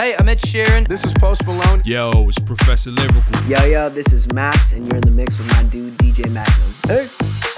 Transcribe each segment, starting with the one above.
Hey, I'm Ed Sheeran. This is Post Malone. Yo, it's Professor Lyrical. Yo, yo, this is Max, and you're in the mix with my dude, DJ Magnum. Hey.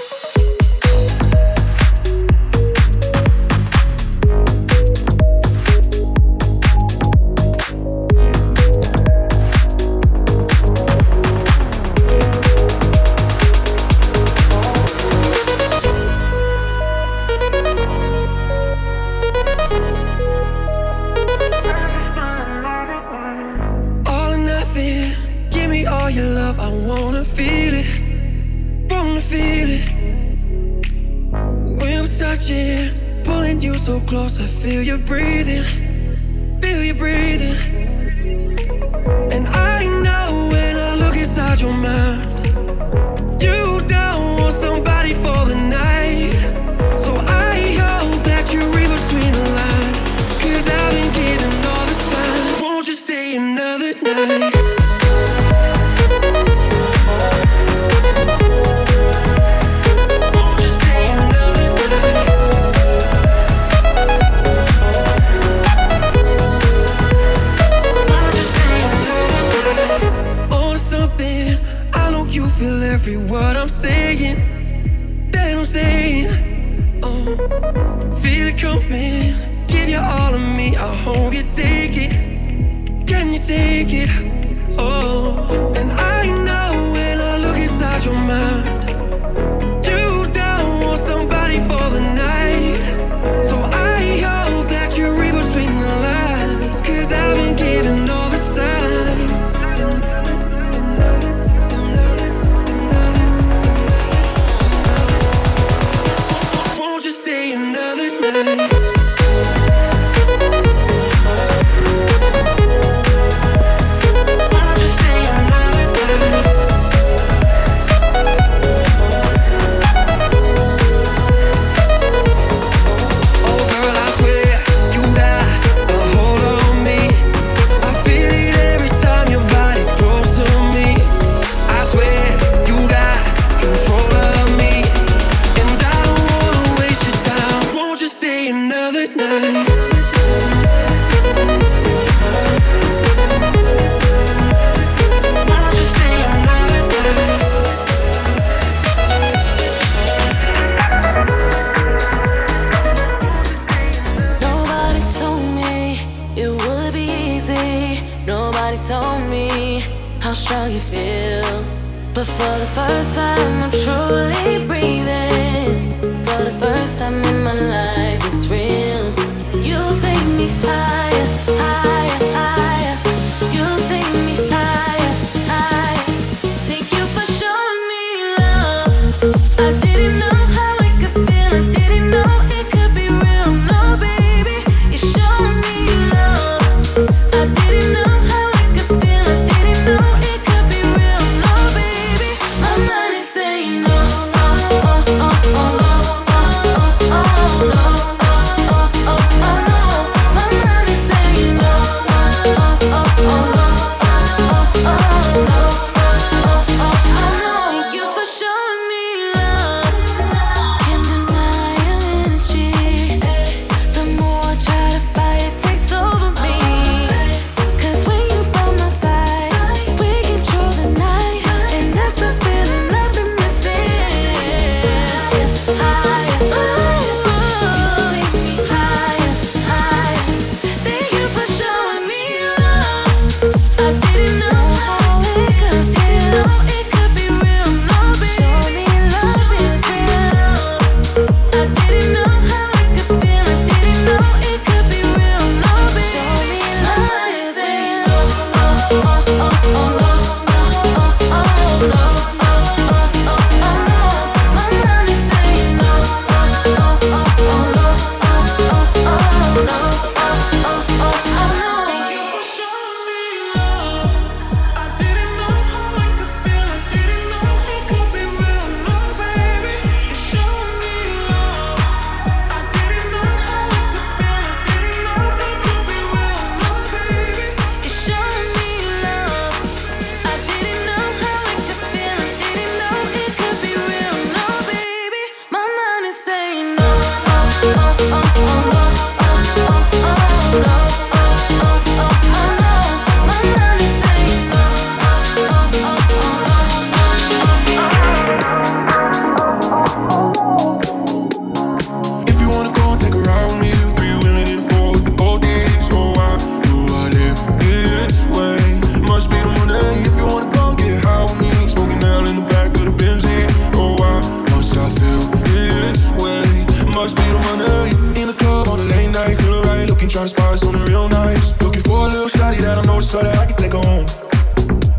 real nice. Looking for a little shawty that I know so that I can take her home.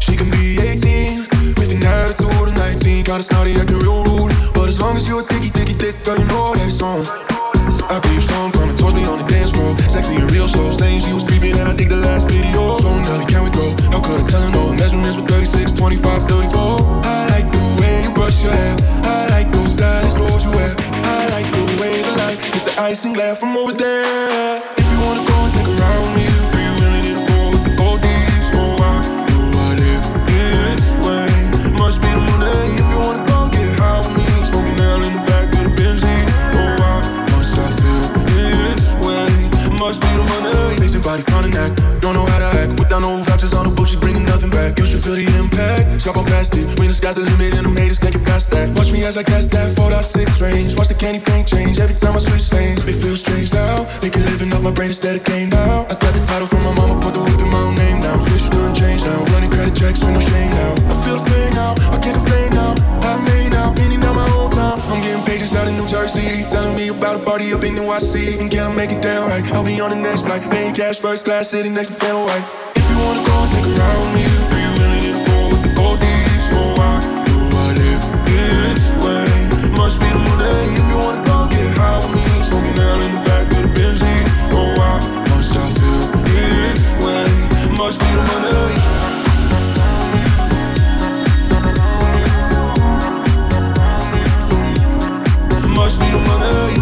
She can be 18, with an attitude of 19. Kinda snotty, acting real rude. But as long as you're thicky, thicky, thick, girl, you know that it's on. I peep some coming towards me on the dance floor. Sexy and real slow, saying she was creeping and I dig the last video. So now can we go? How could I tell her no? Measurements were 36, 25, 34. I like the way you brush your hair. I like those stylish clothes you wear. I like the way the light hit the ice and glare from over there. Body, front neck. Don't know how to act. Put down old vouchers on the bullshit, bringing nothing back. You should feel the impact. Stop on past it. When the sky's the limit and the haters can't past that. Watch me as I cast that 4.6 range. Watch the candy paint change every time I switch lanes. It feels strange now. Make it living off my brain instead of came down. I got the title from my mama, put the whip in my own name now. Wish couldn't change now. Running credit checks with no shame now. I feel the pain now. I can't complain now. I made now. Meaning now my out in New Jersey. Telling me about a party up in NYC. And can I make it down right? I'll be on the next flight. Paying cash first class, sitting next to Fennel White. If you wanna go and take a ride with me, be willing in for with the oldies. Oh, I know I live this way. Must be the money if you wanna go get high with me. Smoking down in the back of the Benzie. Oh, I must I feel this way. Must be the money. Must be the money.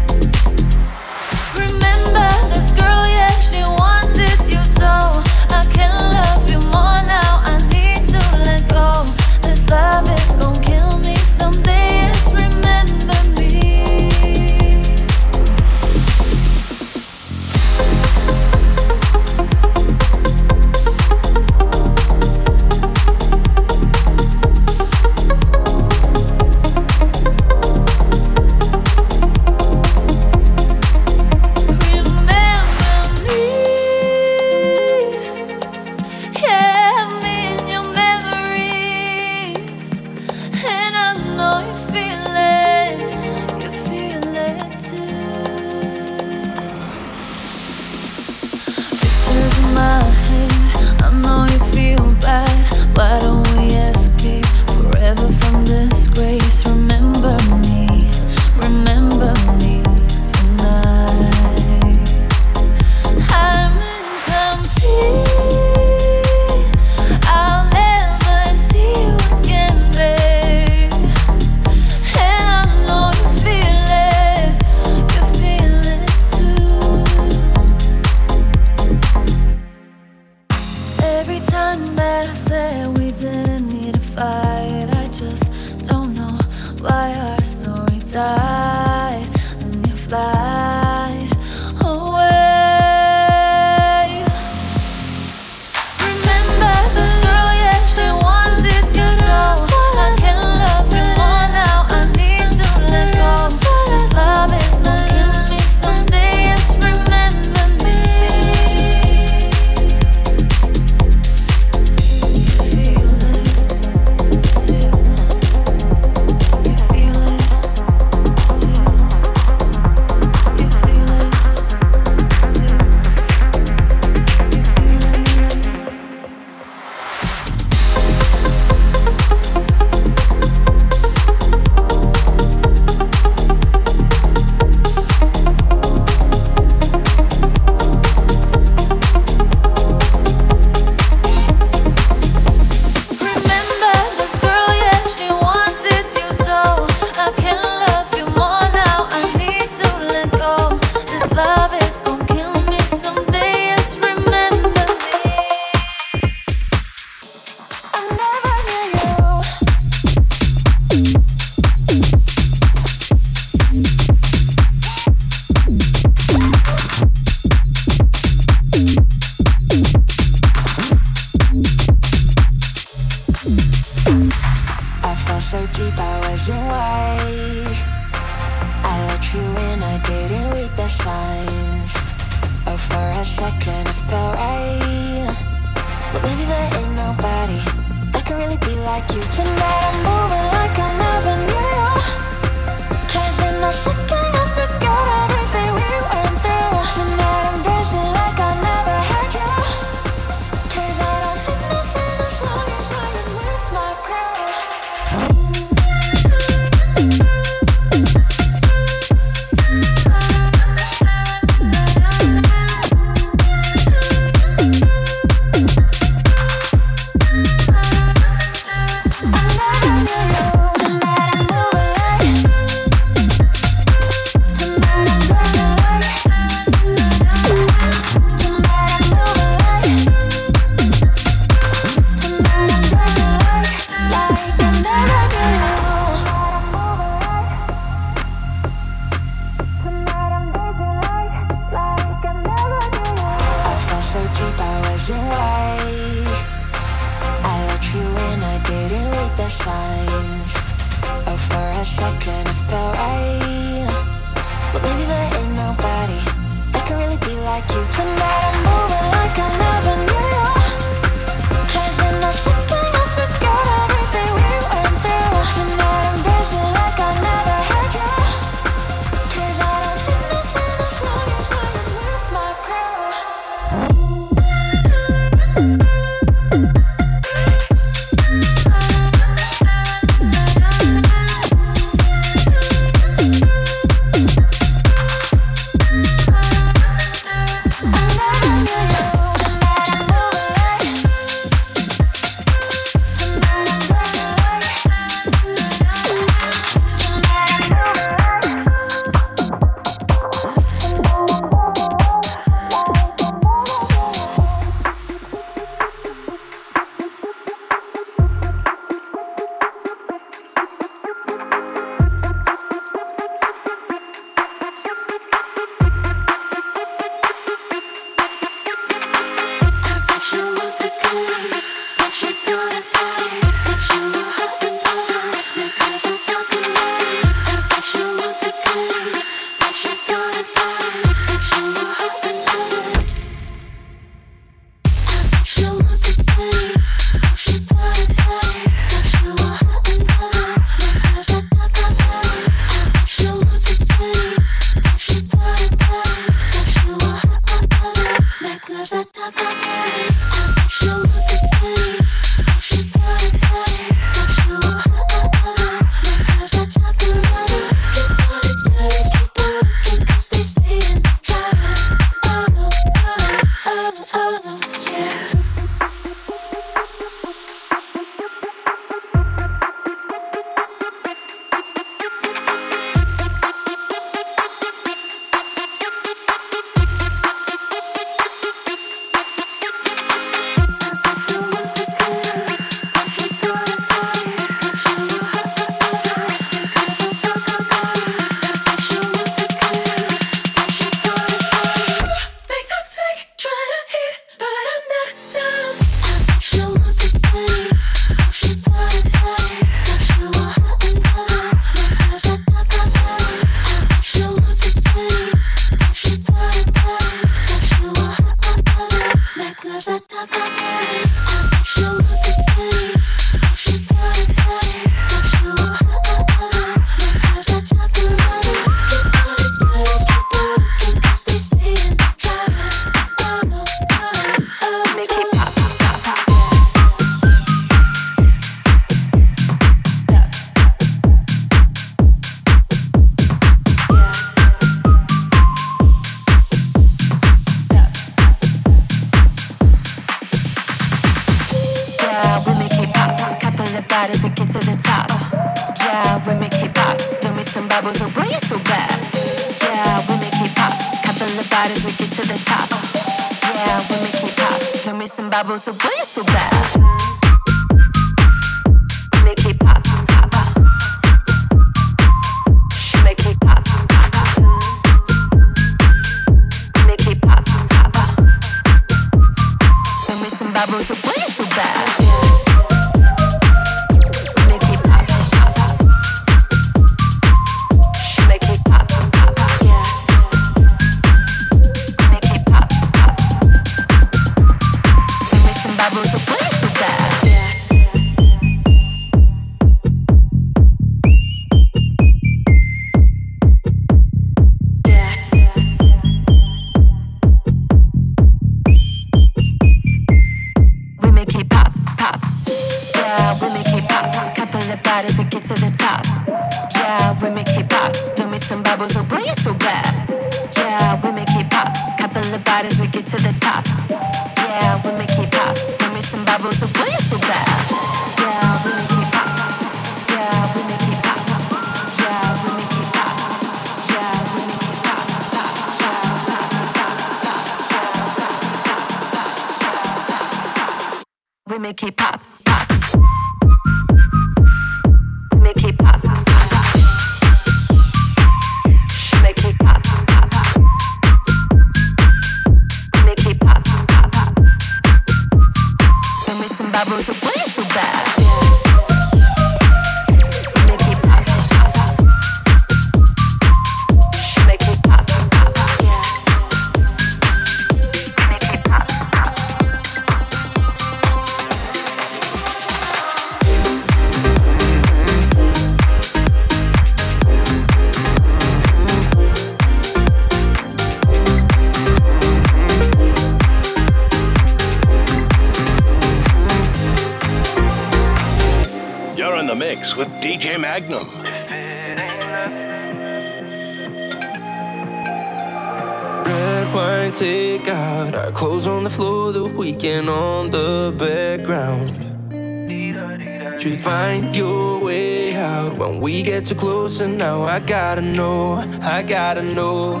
Now I gotta know, I gotta know.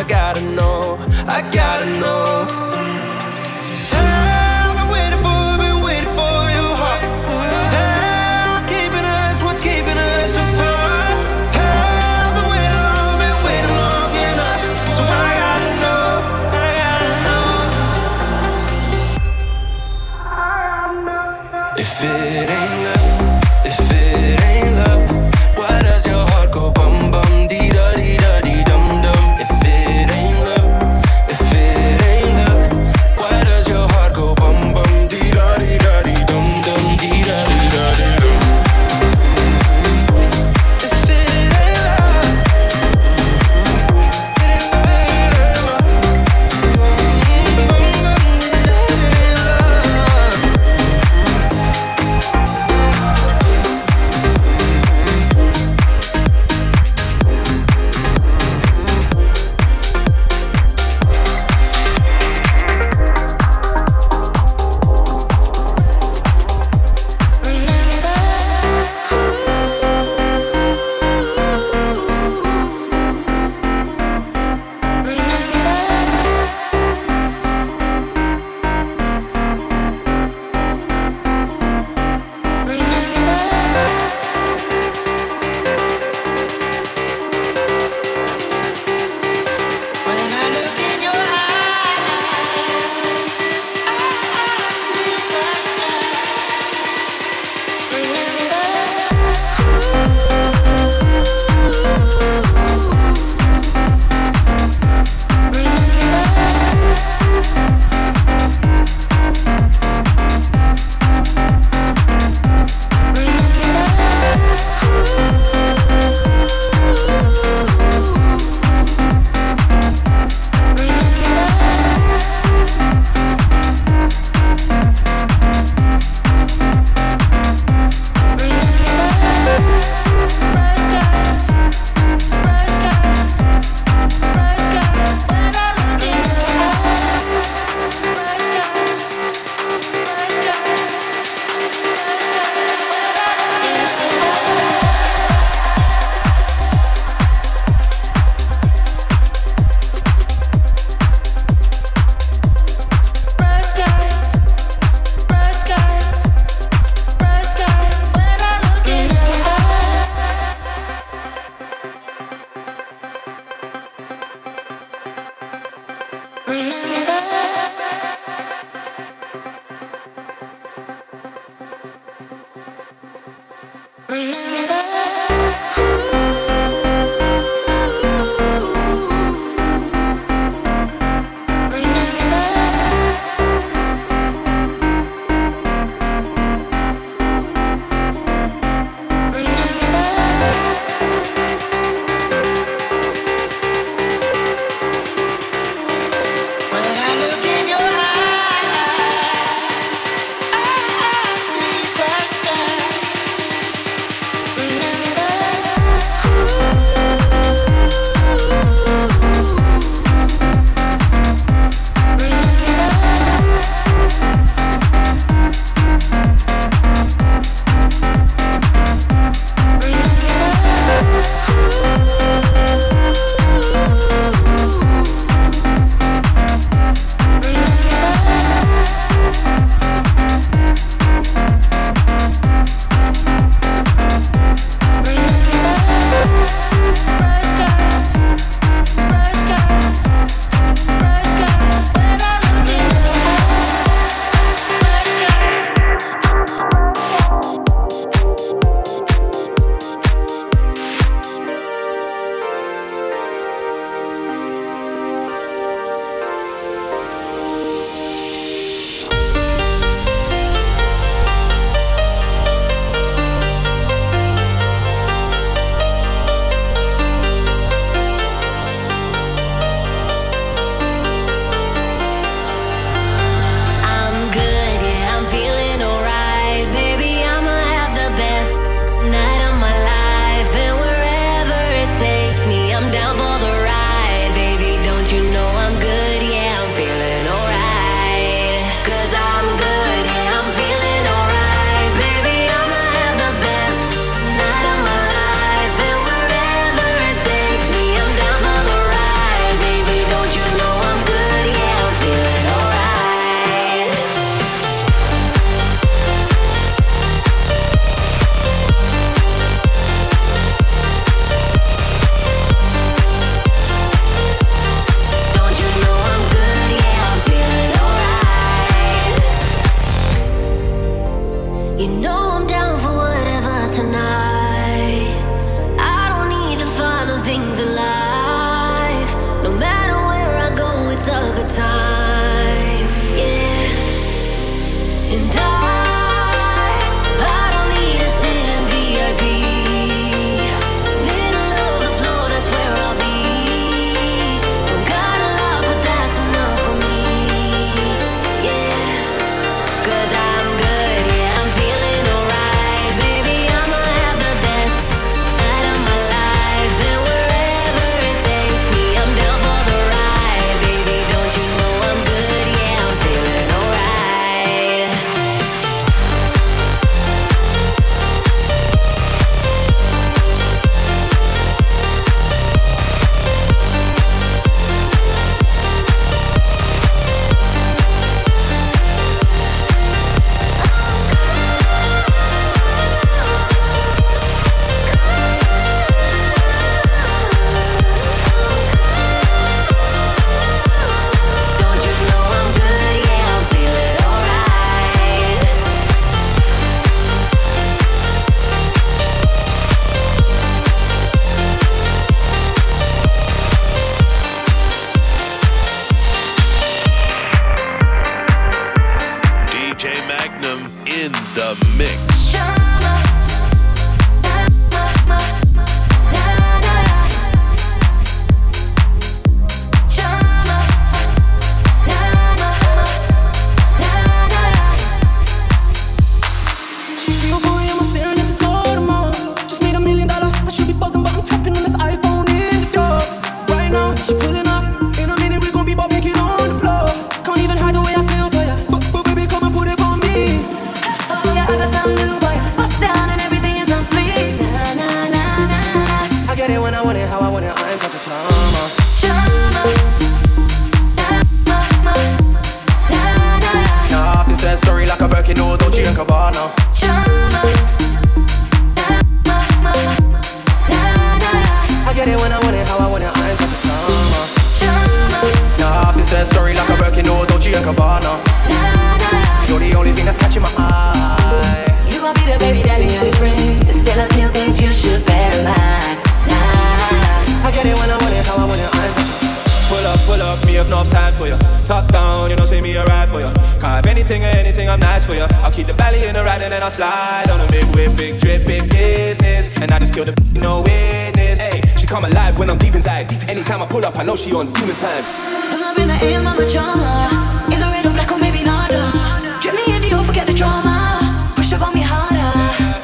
I gotta know, I gotta know.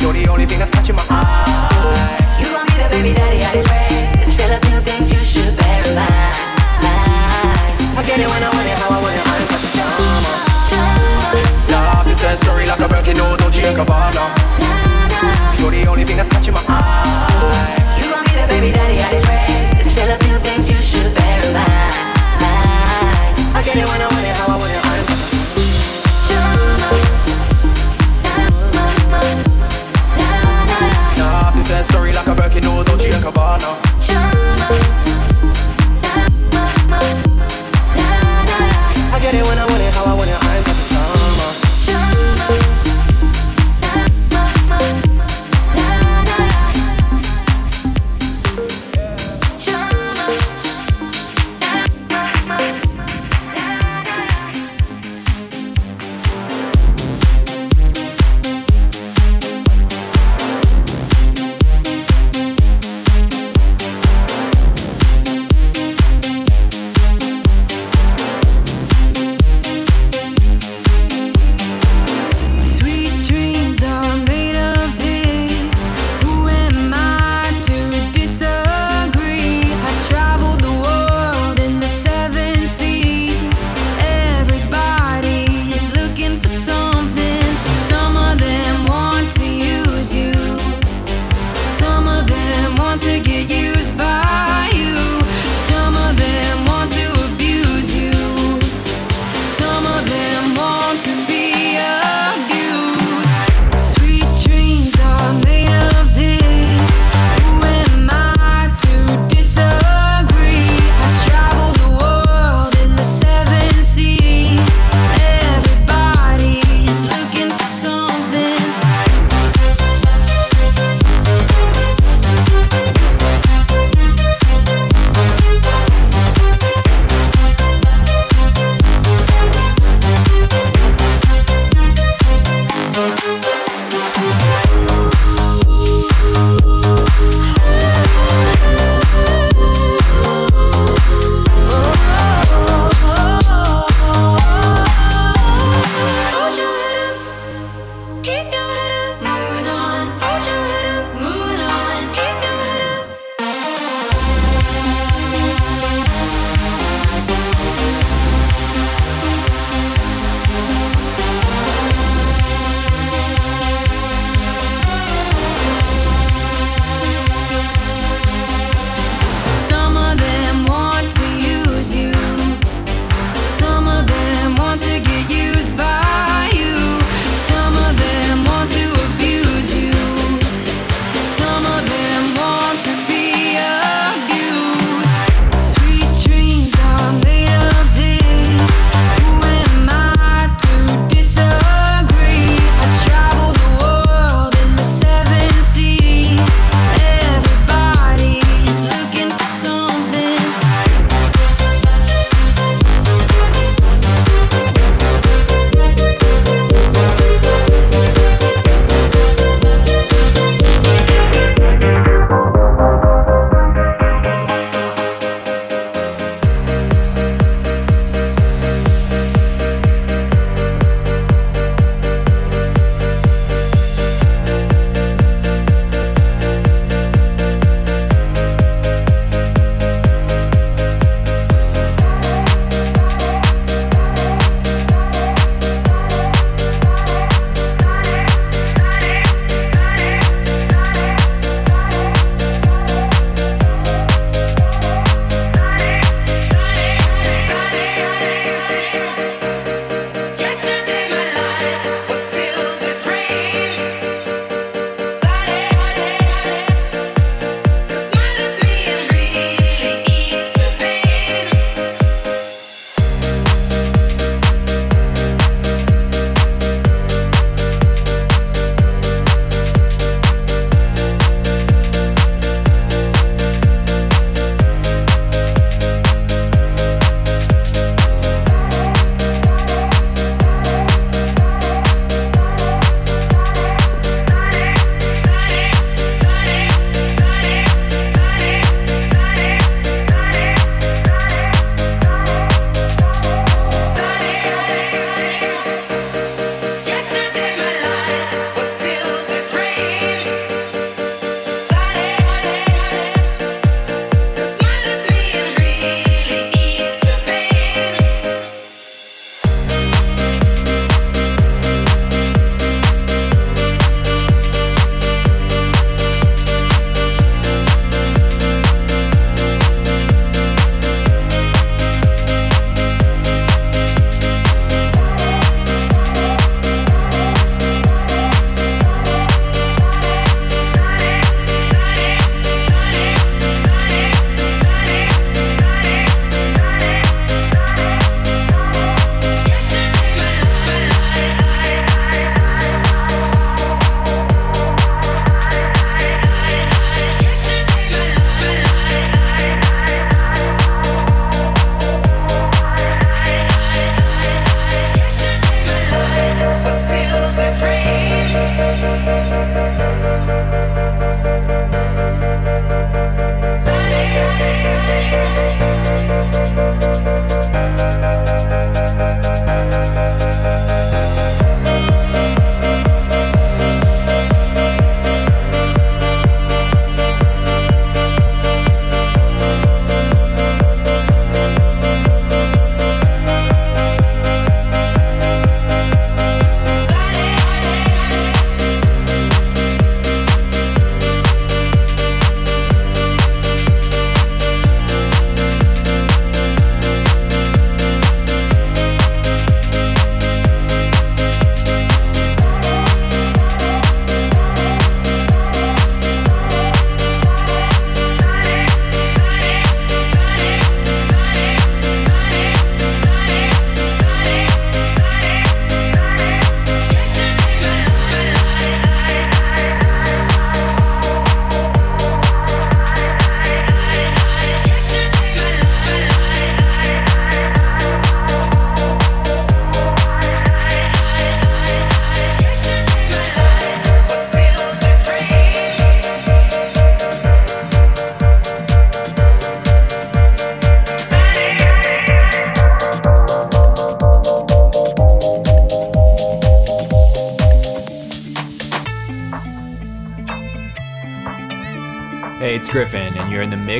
You're the only thing that's catching my eye. You gon' be the baby daddy I despair. Still a few things you should bear in mind. I get it when I want it, how I want it. I'm such a drama. Love is sensory like a broken nose, don't you Gabbana. You're the only thing that's catching my eye. You gon' be the baby daddy I despair. Still a few things you should bear in mind. I get it when I want it. 跟我东去研考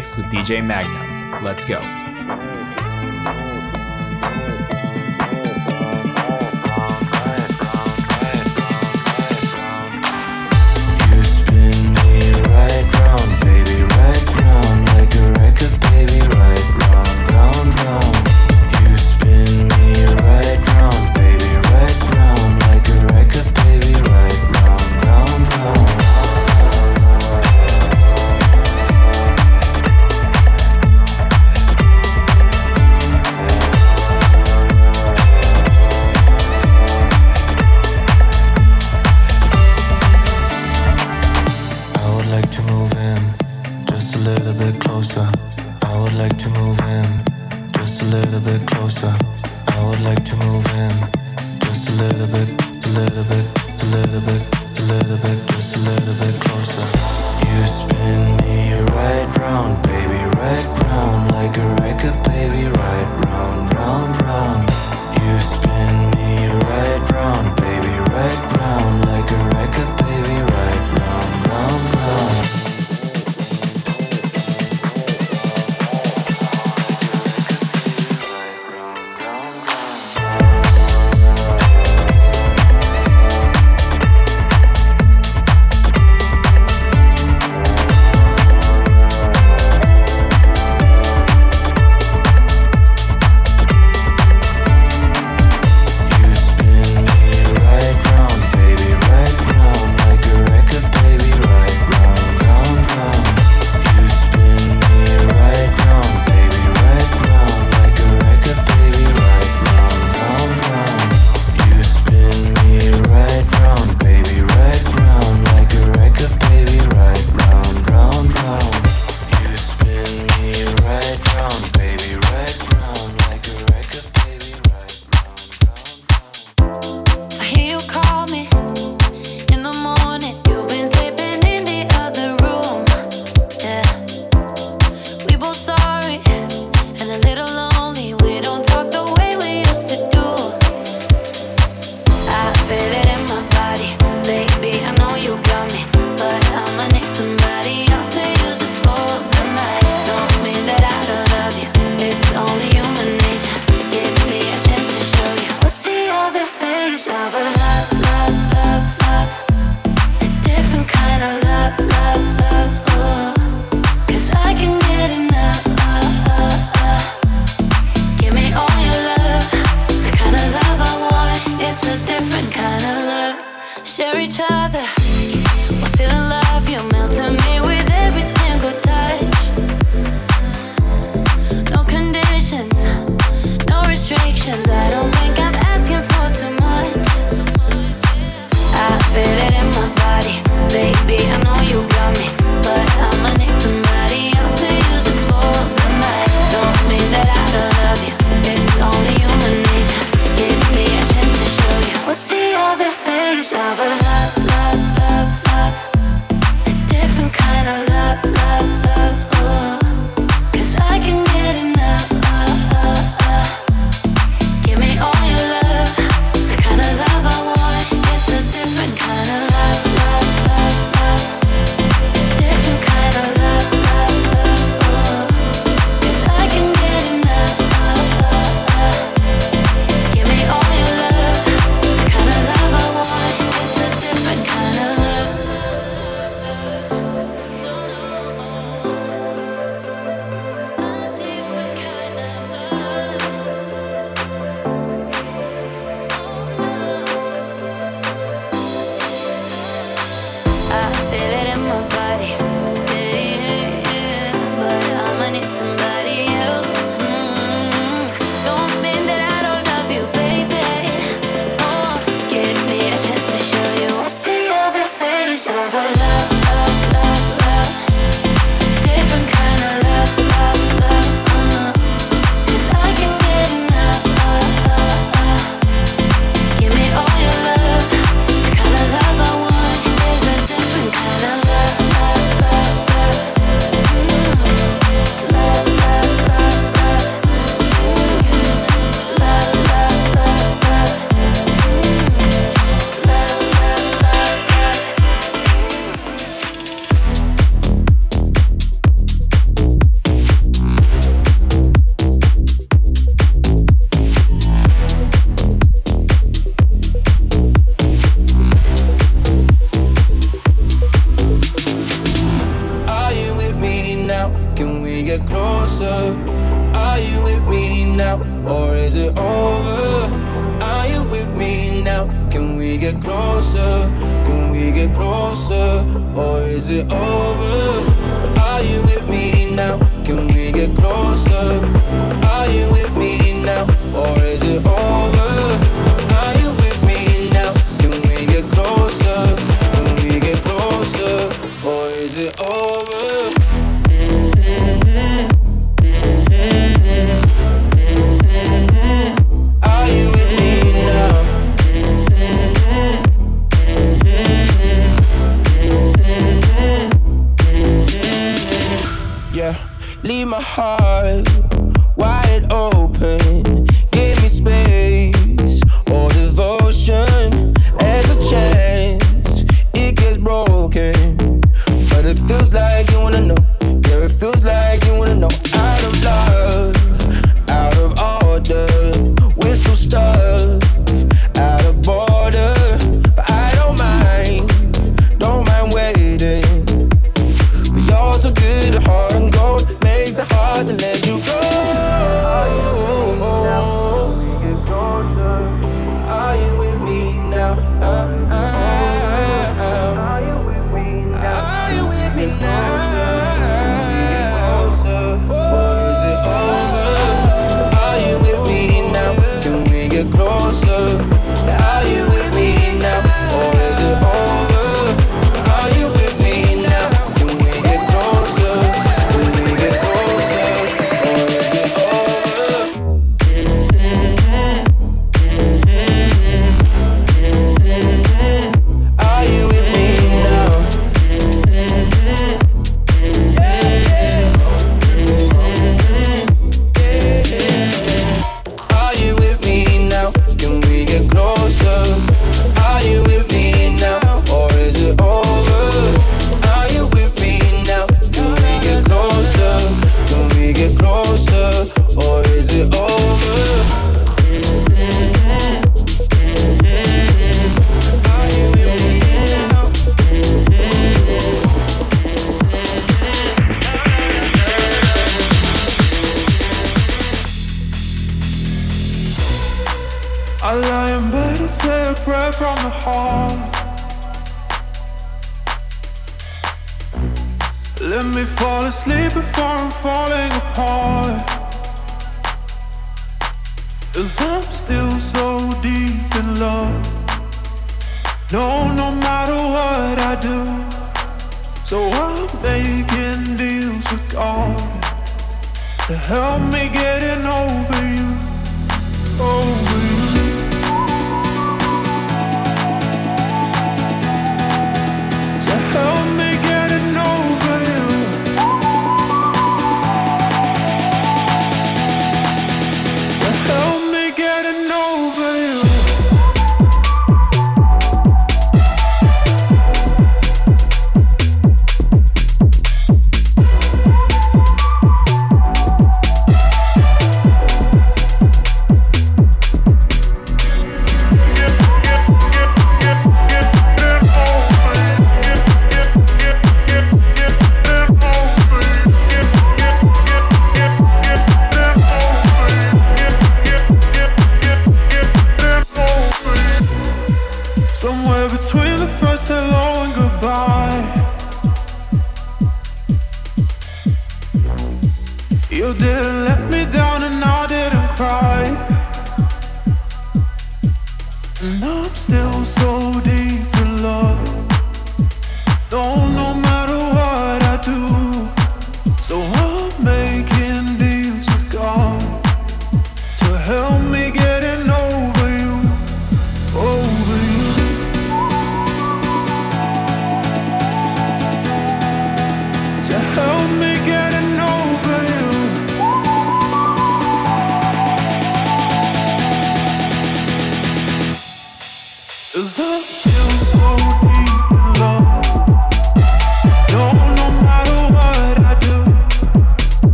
mix with DJ Magnum. Let's go.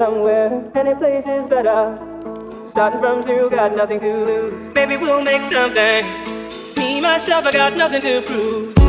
Somewhere. Any place is better. Starting from zero, got nothing to lose. Maybe we'll make something. Me, myself, I got nothing to prove.